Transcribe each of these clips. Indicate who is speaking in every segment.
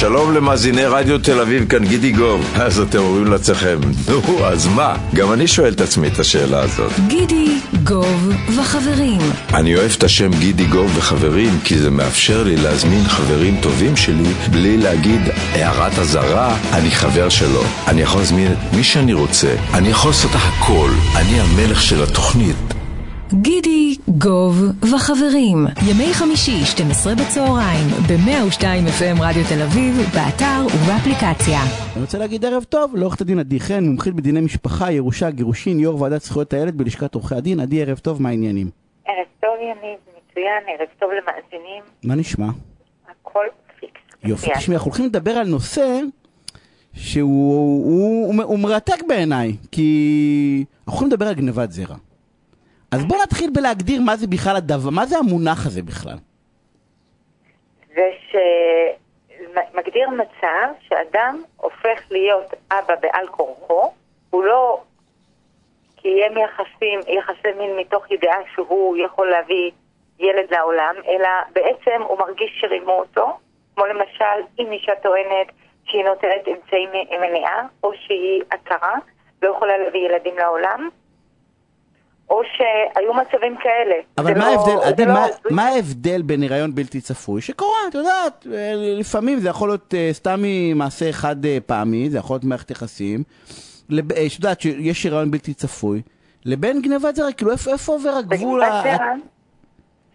Speaker 1: שלום למאזיני רדיו תל אביב, כאן גידי גוב. אז אתם אומרים לעצמכם, נו, אז מה? גם אני שואל את עצמי את השאלה הזאת.
Speaker 2: גידי, גוב וחברים.
Speaker 1: אני אוהב את השם גידי גוב וחברים, כי זה מאפשר לי להזמין חברים טובים שלי בלי להגיד הערת אזהרה, אני חבר שלו. אני יכול להזמין את מי שאני רוצה, אני יכול לעשות הכל, אני המלך של התוכנית.
Speaker 2: גידי, גוב וחברים. ימי חמישי, 12 בצהריים, ב-102 FM רדיו תל אביב, באתר ובאפליקציה.
Speaker 3: אני רוצה להגיד ערב טוב לעורכת הדין עדי חן, מומחית בדיני משפחה, ירושה, גירושין, יו"ר ועדת זכויות הילד בלשכת עורכי הדין. עדי, ערב טוב, מה העניינים?
Speaker 4: ערב טוב יניב, מצוין, ערב טוב למאזינים,
Speaker 3: מה נשמע?
Speaker 4: הכל פיקס.
Speaker 3: יופי. תשמעי, אנחנו הולכים לדבר על נושא שהוא הוא, הוא, הוא מרתק בעיניי, כי אנחנו הולכים לדבר על גנבת זרע. אז בוא נתחיל בלהגדיר מה זה בכלל הדבר, מה זה המונח הזה בכלל.
Speaker 4: זה שמגדיר מצב שאדם הופך להיות אבא בעל כורחו, הוא לא קיים יחסים, יחסי מין מתוך ידיעה שהוא יכול להביא ילד לעולם, אלא בעצם הוא מרגיש שרימו אותו, כמו למשל אם אישה טוענת שהיא נותנת אמצעי מניעה, או שהיא עקרה, לא יכולה להביא ילדים לעולם, או שהיו מצבים כאלה.
Speaker 3: אבל מה
Speaker 4: לא-
Speaker 3: ההבדל,
Speaker 4: זה
Speaker 3: עדי,
Speaker 4: לא
Speaker 3: מה, ההבדל בין הריון בלתי צפוי? שקורה, את יודעת, אה, לפעמים זה יכול להיות אה, סתם ממעשה חד אה, פעמי, זה יכול להיות מערכת יחסים, את יודעת שיש הריון בלתי צפוי, לבין גנבת זרע, כאילו איפה, איפה עובר הגבול?
Speaker 4: בגבעת
Speaker 3: ה-
Speaker 4: זרע,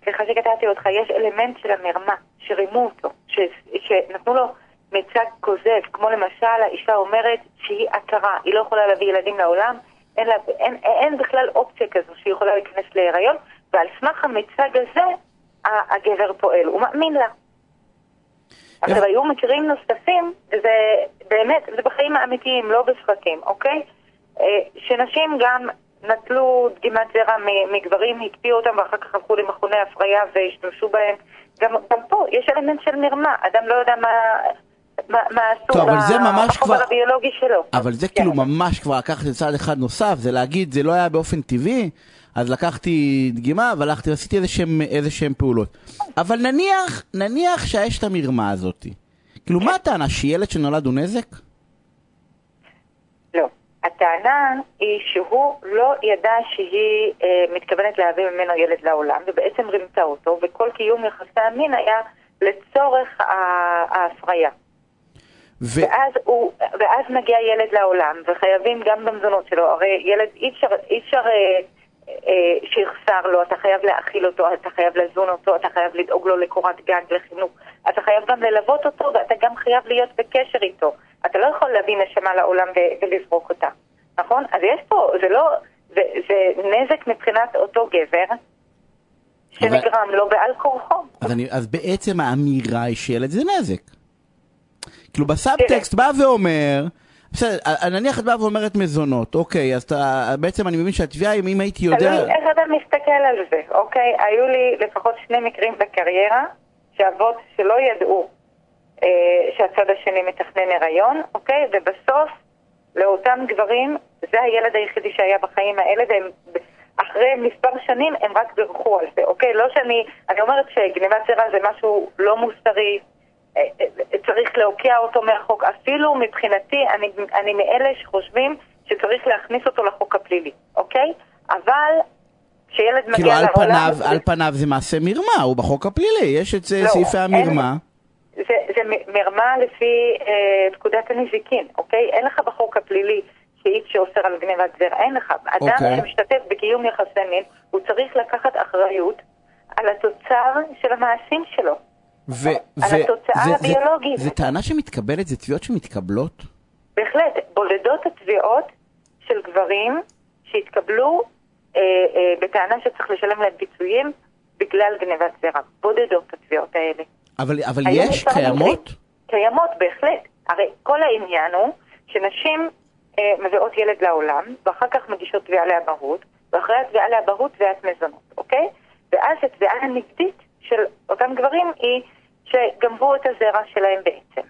Speaker 4: סליחה שקטעתי אותך, יש אלמנט של המרמה, שרימו אותו, ש, שנתנו לו מיצג כוזב, כמו למשל האישה אומרת שהיא עקרה, היא לא יכולה להביא ילדים לעולם, אין, לה, אין, אין בכלל אופציה כזו שהיא יכולה להיכנס להיריון, ועל סמך המיצג הזה הגבר פועל, הוא מאמין לה. עכשיו, היו מקרים נוספים, וזה באמת, זה בחיים האמיתיים, לא בסרטים, אוקיי? אה, שנשים גם נטלו דגימת זרע מגברים, הקפיאו אותם ואחר כך הלכו למכוני הפריה והשתמשו בהם. גם, גם פה יש אלמנט של מרמה, אדם לא יודע מה, מה,
Speaker 3: ממש
Speaker 4: בחומר הביולוגי שלו.
Speaker 3: אבל זה
Speaker 4: כן.
Speaker 3: כאילו ממש כבר לקחת צעד אחד נוסף, זה להגיד, זה לא היה באופן טבעי, אז לקחתי דגימה והלכתי, עשיתי איזה שהם, פעולות. אבל נניח, נניח שיש את המרמה הזאת. כאילו, מה הטענה, שילד שנולד הוא נזק?
Speaker 4: לא. הטענה היא שהוא לא ידע שהיא אה, מתכוונת להביא ממנו ילד לעולם, ובעצם רימתה אותו, וכל קיום יחסי המין היה לצורך ההפריה.
Speaker 3: ו...
Speaker 4: ואז, הוא, ואז מגיע ילד לעולם, וחייבים גם במזונות שלו, הרי ילד אי אפשר, אי אפשר אה, אה, שיחסר לו, אתה חייב להאכיל אותו, אתה חייב לזון אותו, אתה חייב לדאוג לו לקורת גג, לחינוך, אתה חייב גם ללוות אותו, ואתה גם חייב להיות בקשר איתו. אתה לא יכול להביא נשמה לעולם ולזרוק אותה, נכון? אז יש פה, זה לא, זה, זה נזק מבחינת אותו גבר, שנגרם לו בעל כורחו.
Speaker 3: אז, אני, אז בעצם האמירה היא שילד זה נזק. כאילו בסאבטקסט בא ואומר, בסדר, אה, נניח את באה ואומרת מזונות, אוקיי, אז אתה, בעצם אני מבין שהתביעה, אם אם הייתי יודע...
Speaker 4: תלוי איך אתה מסתכל על זה, אוקיי? היו לי לפחות שני מקרים בקריירה, שאבות שלא ידעו אה, שהצד השני מתכנן הריון, אוקיי? ובסוף, לאותם גברים, זה הילד היחידי שהיה בחיים האלה, והם אחרי מספר שנים הם רק בירכו על זה, אוקיי? לא שאני, אני אומרת שגניבת זרע זה משהו לא מוסרי, אה, אה, צריך להוקיע אותו מהחוק. אפילו מבחינתי, אני, אני מאלה שחושבים שצריך להכניס אותו לחוק הפלילי, אוקיי? אבל כשילד מגיע
Speaker 3: כאילו על
Speaker 4: לעולם...
Speaker 3: פניו, על פניו זה מעשה מרמה, הוא בחוק הפלילי, יש את זה,
Speaker 4: לא,
Speaker 3: סעיפי
Speaker 4: אין-
Speaker 3: המרמה.
Speaker 4: זה, זה מ- מרמה לפי אה, פקודת הנזיקין, אוקיי? אין לך בחוק הפלילי סעיף שאוסר על גנבת זרע, אין לך. אדם
Speaker 3: אוקיי.
Speaker 4: שמשתתף בקיום יחסי מין, הוא צריך לקחת אחריות על התוצר של המעשים שלו.
Speaker 3: ו-
Speaker 4: על
Speaker 3: ו-
Speaker 4: התוצאה
Speaker 3: זה-
Speaker 4: הביולוגית.
Speaker 3: זה טענה שמתקבלת, זה תביעות שמתקבלות?
Speaker 4: בהחלט, בודדות התביעות של גברים שהתקבלו אה, אה, בטענה שצריך לשלם להם פיצויים בגלל גנבת זרע. בודדות התביעות האלה.
Speaker 3: אבל, אבל יש, קיימות?
Speaker 4: קיימות, בהחלט. הרי כל העניין הוא שנשים אה, מביאות ילד לעולם, ואחר כך מגישות תביעה לאבהות, ואחרי התביעה לאבהות תביעת מזונות, אוקיי? ואז התביעה הנגדית של אותם גברים היא שגנבו את הזרע שלהם בעצם.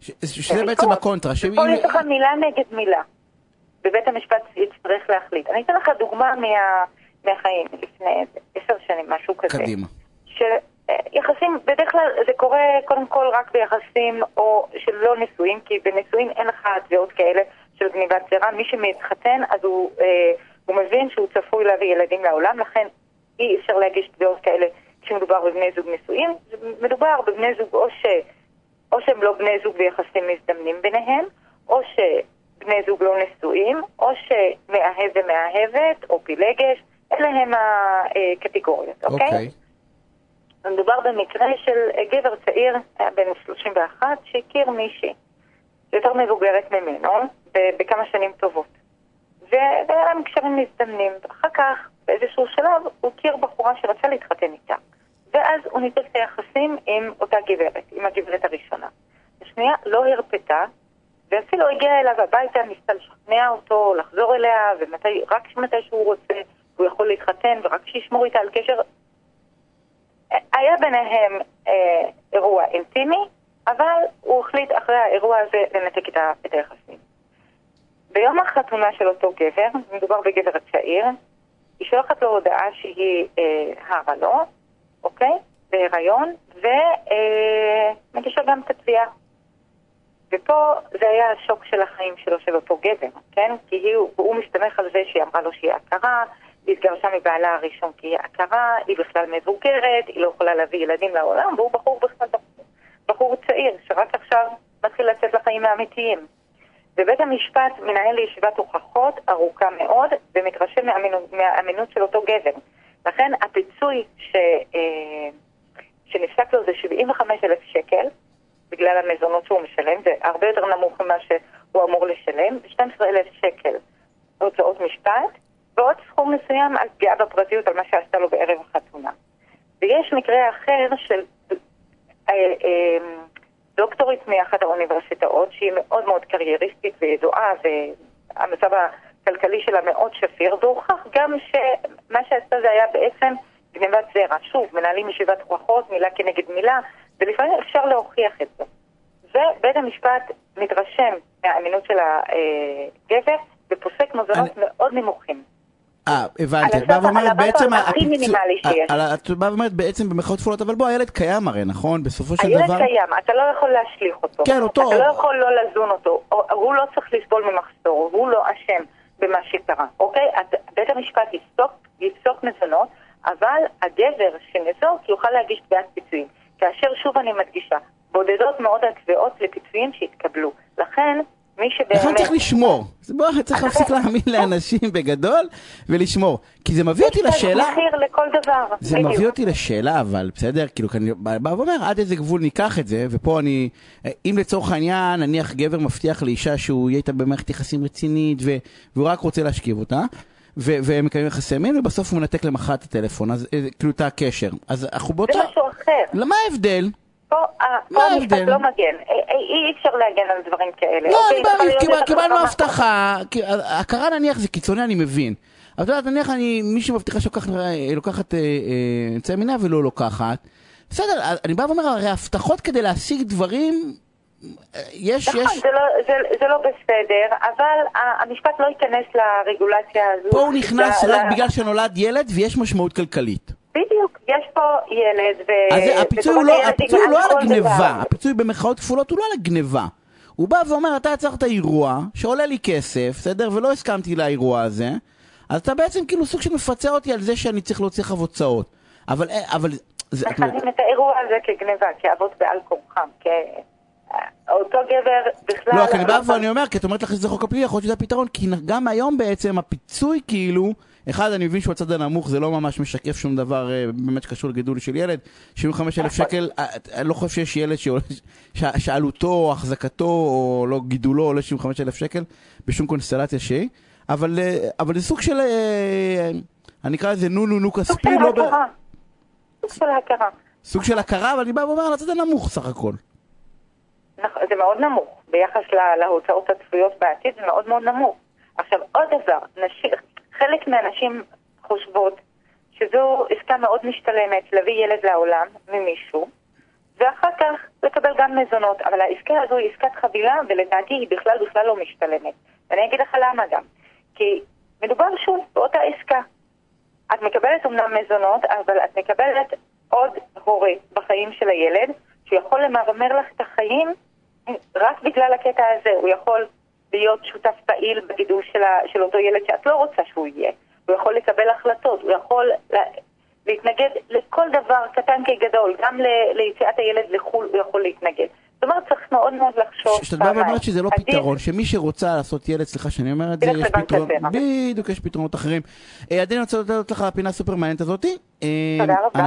Speaker 3: ש- שזה בעצם הקונטרה. שאם-
Speaker 4: פה יש לך מילה נגד מילה. ובית המשפט יצטרך להחליט. אני אתן לך דוגמה מה, מהחיים לפני עשר שנים, משהו כזה.
Speaker 3: קדימה.
Speaker 4: של אה, בדרך כלל זה קורה קודם כל רק ביחסים או של לא נשואים, כי בנישואים אין לך תביעות כאלה של גניבת זרע. מי שמתחתן, אז הוא, אה, הוא מבין שהוא צפוי להביא ילדים לעולם, לכן אי אפשר להגיש תביעות כאלה כשמדובר בבני זוג נשואים. מדובר בבני זוג או, ש, או שהם לא בני זוג ביחסים מזדמנים ביניהם, או שבני זוג לא נשואים, או שמאהב ומאהבת, או פילגש, אלה הם הקטגוריות, אוקיי?
Speaker 3: אוקיי.
Speaker 4: מדובר במקרה של גבר צעיר, היה בן 31, שהכיר מישהי יותר מבוגרת ממנו בכמה שנים טובות. והיה להם קשרים מזדמנים. אחר כך, באיזשהו שלב, הוא הכיר בחורה שרצה להתחתן איתה. ואז הוא ניתק את היחסים עם אותה גברת, עם הגברת הראשונה. השנייה לא הרפתה, ואפילו הגיעה אליו הביתה, ניסתה לשכנע אותו, לחזור אליה, ורק מתי שהוא רוצה, הוא יכול להתחתן, ורק שישמור איתה על קשר היה ביניהם אה, אירוע אינטימי, אבל הוא החליט אחרי האירוע הזה לנתק את, היחסים. ביום החתונה של אותו גבר, מדובר בגבר צעיר, היא שולחת לו הודעה שהיא אה, הרה לו, אוקיי? בהיריון, ומגישה גם את התביעה. ופה זה היה השוק של החיים שלו, של אותו גבר, כן? כי היא, הוא מסתמך על זה שהיא אמרה לו שהיא הכרה, היא התגרשה מבעלה הראשון כי היא עקרה, היא בכלל מבוגרת, היא לא יכולה להביא ילדים לעולם, והוא בחור בכלל בחור צעיר, שרק עכשיו מתחיל לצאת לחיים האמיתיים. ובית המשפט מנהל ישיבת הוכחות ארוכה מאוד, ומתרשם מהאמינות של אותו גבר. לכן הפיצוי ש, אה, שנפסק לו זה 75 אלף שקל, בגלל המזונות שהוא משלם, זה הרבה יותר נמוך ממה שהוא אמור לשלם, ו-12 אלף שקל הוצאות משפט, ועוד סכום מסוים על פגיעה בפרטיות על מה שעשתה לו בערב החתונה. ויש מקרה אחר של אה, אה, דוקטורית מאחת האוניברסיטאות, שהיא מאוד מאוד קרייריסטית וידועה, והמצב הכלכלי שלה מאוד שפיר, והוכח גם שמה שעשתה זה היה בעצם גנבת זרע. שוב, מנהלים ישיבת הוכחות, מילה כנגד מילה, ולפעמים אפשר להוכיח את זה. ובית המשפט מתרשם מהאמינות של הגבר ופוסק מזונות מאוד נמוכים.
Speaker 3: אה, הבנתי.
Speaker 4: על
Speaker 3: את באה ואומרת בעצם...
Speaker 4: הכי מינימלי שיש.
Speaker 3: את באה ואומרת בעצם במרכאות כפולות, אבל בוא, הילד קיים הרי, נכון? בסופו של
Speaker 4: הילד
Speaker 3: דבר...
Speaker 4: קיים, אתה לא יכול להשליך אותו.
Speaker 3: כן, אותו-
Speaker 4: אתה לא יכול לא לזון אותו. או- הוא לא צריך לסבול ממחסור, הוא לא אשם במה שקרה, אוקיי? אז בית המשפט יפסוק, יפסוק מזונות, אבל הגבר שניזוק יוכל להגיש תביעת פיצויים. כאשר, שוב אני מדגישה, בודדות מאוד התביעות לפיצויים שהתקבלו. לכן, מי שבאמת...
Speaker 3: לכן צריך לשמור. זה בוא, צריך להפסיק להאמין לאנשים בגדול ולשמור. כי זה מביא אותי
Speaker 4: יש
Speaker 3: לשאלה...
Speaker 4: מחיר לכל דבר.
Speaker 3: זה
Speaker 4: בדיוק.
Speaker 3: מביא אותי לשאלה אבל, בסדר? כאילו, אני בא ואומר, עד איזה גבול ניקח את זה, ופה אני, אם לצורך העניין, נניח גבר מבטיח לאישה שהוא יהיה איתה במערכת יחסים רצינית, ו- והוא רק רוצה להשכיב אותה, ו- והם מקיימים יחסי מין, ובסוף הוא מנתק למחרת הטלפון, אז אה, כאילו את הקשר. אז אנחנו באותה...
Speaker 4: זה משהו אחר.
Speaker 3: למה ההבדל?
Speaker 4: פה ה-
Speaker 3: מה
Speaker 4: פה המשפט? לא מגן. אי- אפשר להגן על דברים כאלה.
Speaker 3: לא,
Speaker 4: אוקיי, להיות
Speaker 3: קיבל-
Speaker 4: איזו
Speaker 3: קיבלנו הבטחה, כי- הכרה נניח זה קיצוני, אני מבין. אבל את יודעת, נניח אני, מישהי מבטיחה שלוקחת אה, אה, אה, אמצעי מינה ולא לוקחת. בסדר, אני בא ואומר, הרי הבטחות כדי להשיג דברים, אה, יש,
Speaker 4: נכון,
Speaker 3: יש,
Speaker 4: זה לא, זה, זה לא בסדר, אבל המשפט לא ייכנס לרגולציה הזו.
Speaker 3: פה הוא נכנס רק בגלל שנולד ילד ויש משמעות כלכלית.
Speaker 4: בדיוק, יש פה ילד, ו...
Speaker 3: אז הפיצוי הוא לא, הפיצוי הוא לא על הגניבה. הפיצוי במרכאות כפולות הוא לא על הגניבה. הוא בא ואומר, אתה יצרת אירוע שעולה לי כסף, בסדר? ולא הסכמתי לאירוע הזה, אז אתה בעצם כאילו סוג של מפצה אותי על זה שאני צריך להוציא לך הוצאות. אבל, אה, אבל, זה,
Speaker 4: מכנים את האירוע הזה כגניבה, כאבות בעל כורחם, כ... אותו גבר בכלל...
Speaker 3: לא, כי אני בא
Speaker 4: לא-
Speaker 3: ואני אומר, כי את אומרת לך שזה חוק הפלילי, יכול להיות שזה הפתרון, כי גם היום בעצם הפיצוי כאילו, אחד, אני מבין שהוא הצד הנמוך, זה לא ממש משקף שום דבר אה, באמת שקשור לגידול של ילד, 75 אלף. שקל, אה, אני לא חושב שיש ילד שעלותו, או החזקתו, או לא גידולו עולה 75 אלף שקל, בשום קונסטלציה שהיא, אבל אה, אבל זה סוג של, אני אקרא לזה נו נו נו כספי, לא ב-.
Speaker 4: סוג של הכרה.
Speaker 3: סוג של הכרה, אבל אני בא ואומר, על הצד הנמוך סך הכל.
Speaker 4: נכון, זה מאוד נמוך. ביחס לה- להוצאות הצפויות בעתיד זה מאוד מאוד נמוך. עכשיו, עוד דבר, נשים, חלק מהנשים חושבות שזו עסקה מאוד משתלמת להביא ילד לעולם ממישהו, ואחר כך לקבל גם מזונות. אבל העסקה הזו היא עסקת חבילה, ולדעתי היא בכלל בכלל לא משתלמת. ואני אגיד לך למה גם. כי מדובר שוב באותה עסקה. את מקבלת אומנם מזונות, אבל את מקבלת עוד הורה בחיים של הילד, שיכול למרמר לך את החיים רק בגלל הקטע הזה. הוא יכול להיות שותף פעיל בגידול של, ה, של אותו ילד שאת לא רוצה שהוא יהיה. הוא יכול לקבל החלטות, הוא יכול לה, להתנגד לכל דבר קטן כגדול, גם ל, ליציאת הילד לחו"ל הוא יכול להתנגד. זאת אומרת, צריך מאוד מאוד לחשוב.
Speaker 3: כשאת באה ואומרת שזה לא
Speaker 4: עדיף-
Speaker 3: פתרון, שמי שרוצה לעשות ילד, סליחה שאני אומר את זה, יש פתרון. בדיוק, יש פתרונות אחרים. אה, עדי, אני רוצה לתת לך לפינה הסופר מעניינת הזאתי. אה,
Speaker 4: תודה רבה.